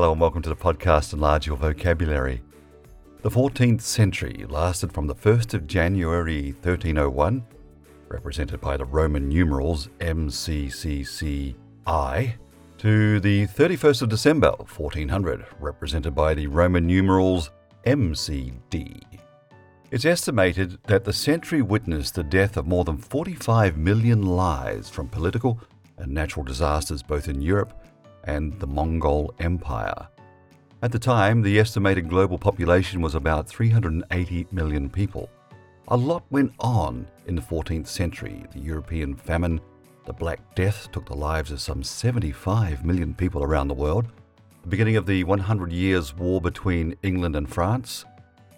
Hello and welcome to the podcast Enlarge Your Vocabulary. The 14th century lasted from the 1st of January 1301, represented by the Roman numerals MCCCI, to the 31st of December 1400, represented by the Roman numerals MCD. It's estimated that the century witnessed the death of more than 45 million lives from political and natural disasters both in Europe and the Mongol Empire. At the time, the estimated global population was about 380 million people. A lot went on in the 14th century. The European famine, the Black Death took the lives of some 75 million people around the world. The beginning of the 100 Years' War between England and France.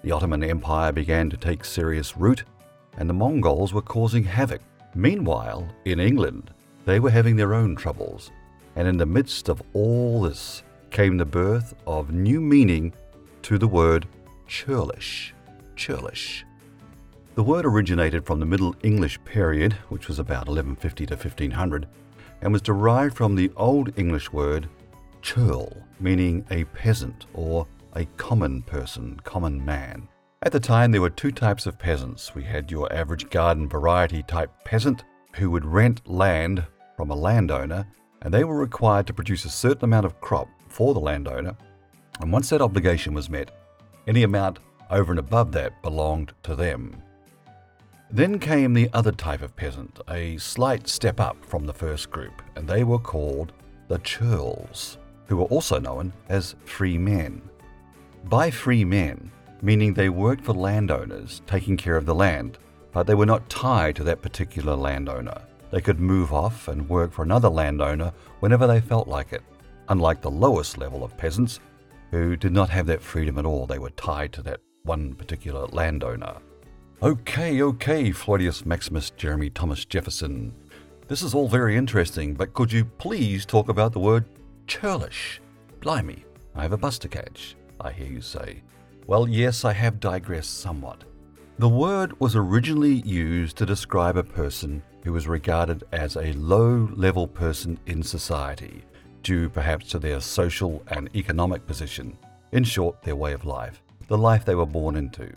The Ottoman Empire began to take serious root, and the Mongols were causing havoc. Meanwhile, in England, they were having their own troubles. And in the midst of all this came the birth of new meaning to the word churlish. Churlish. The word originated from the Middle English period, which was about 1150 to 1500, and was derived from the Old English word churl, meaning a peasant or a common person, common man. At the time, there were two types of peasants. We had your average garden variety type peasant who would rent land from a landowner and they were required to produce a certain amount of crop for the landowner, and once that obligation was met, any amount over and above that belonged to them. Then came the other type of peasant, a slight step up from the first group, and they were called the churls, who were also known as free men. By free men, meaning they worked for landowners taking care of the land, but they were not tied to that particular landowner. They could move off and work for another landowner whenever they felt like it, unlike the lowest level of peasants, who did not have that freedom at all. They were tied to that one particular landowner. Okay, okay, Floidius Maximus Jeremy Thomas Jefferson. This is all very interesting, but could you please talk about the word churlish? Blimey, I have a bus to catch, I hear you say. Well, yes, I have digressed somewhat. The word was originally used to describe a person who was regarded as a low level person in society, due perhaps to their social and economic position, in short, their way of life, the life they were born into.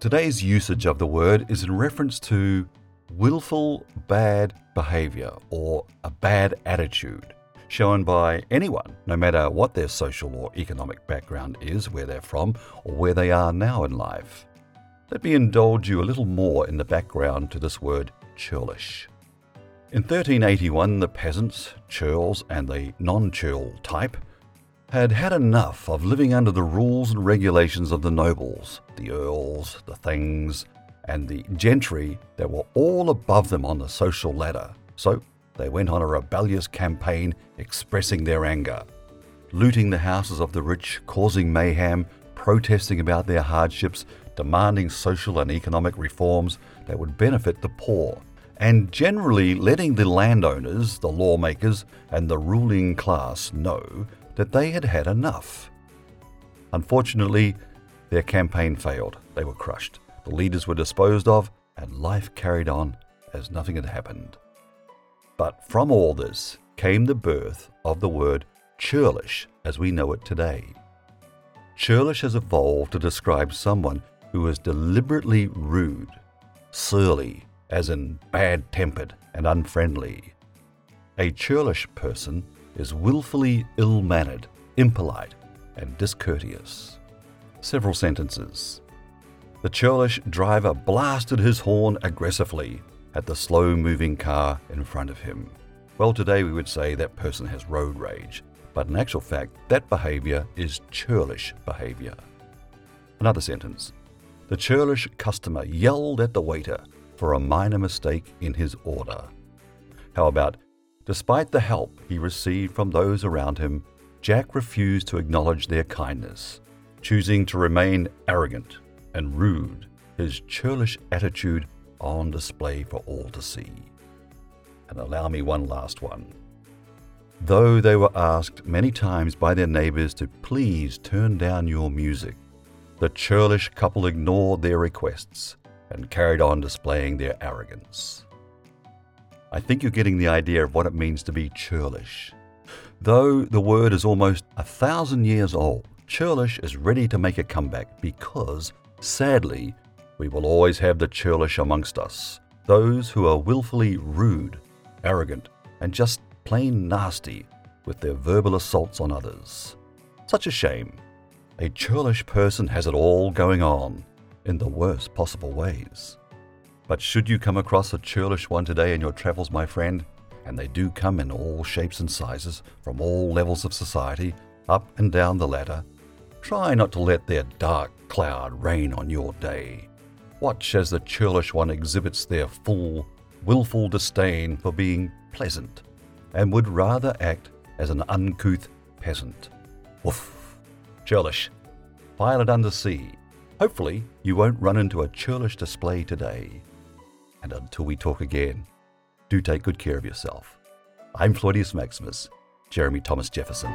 Today's usage of the word is in reference to willful bad behavior or a bad attitude shown by anyone, no matter what their social or economic background is, where they're from, or where they are now in life. Let me indulge you a little more in the background to this word churlish. In 1381, the peasants, churls, and the non churl type had had enough of living under the rules and regulations of the nobles, the earls, the things, and the gentry that were all above them on the social ladder. So they went on a rebellious campaign expressing their anger, looting the houses of the rich, causing mayhem, protesting about their hardships, demanding social and economic reforms that would benefit the poor, and generally letting the landowners, the lawmakers, and the ruling class know that they had had enough. Unfortunately, their campaign failed. They were crushed. The leaders were disposed of, and life carried on as nothing had happened. But from all this came the birth of the word churlish as we know it today. Churlish has evolved to describe someone who is deliberately rude, surly, as in bad tempered and unfriendly. A churlish person is wilfully ill mannered, impolite, and discourteous. Several sentences. The churlish driver blasted his horn aggressively at the slow moving car in front of him. Well, today we would say that person has road rage, but in actual fact, that behavior is churlish behavior. Another sentence. The churlish customer yelled at the waiter for a minor mistake in his order. How about, despite the help he received from those around him, Jack refused to acknowledge their kindness, choosing to remain arrogant and rude, his churlish attitude on display for all to see. And allow me one last one. Though they were asked many times by their neighbors to please turn down your music, the churlish couple ignored their requests and carried on displaying their arrogance. I think you're getting the idea of what it means to be churlish. Though the word is almost a thousand years old, churlish is ready to make a comeback because, sadly, we will always have the churlish amongst us. Those who are willfully rude, arrogant, and just plain nasty with their verbal assaults on others. Such a shame. A churlish person has it all going on in the worst possible ways. But should you come across a churlish one today in your travels, my friend, and they do come in all shapes and sizes, from all levels of society, up and down the ladder. Try not to let their dark cloud rain on your day. Watch as the churlish one exhibits their full, wilful disdain for being pleasant, and would rather act as an uncouth peasant. Woof! Churlish. File it under C. Hopefully, you won't run into a churlish display today. And until we talk again, do take good care of yourself. I'm Floydius Maximus, Jeremy Thomas Jefferson.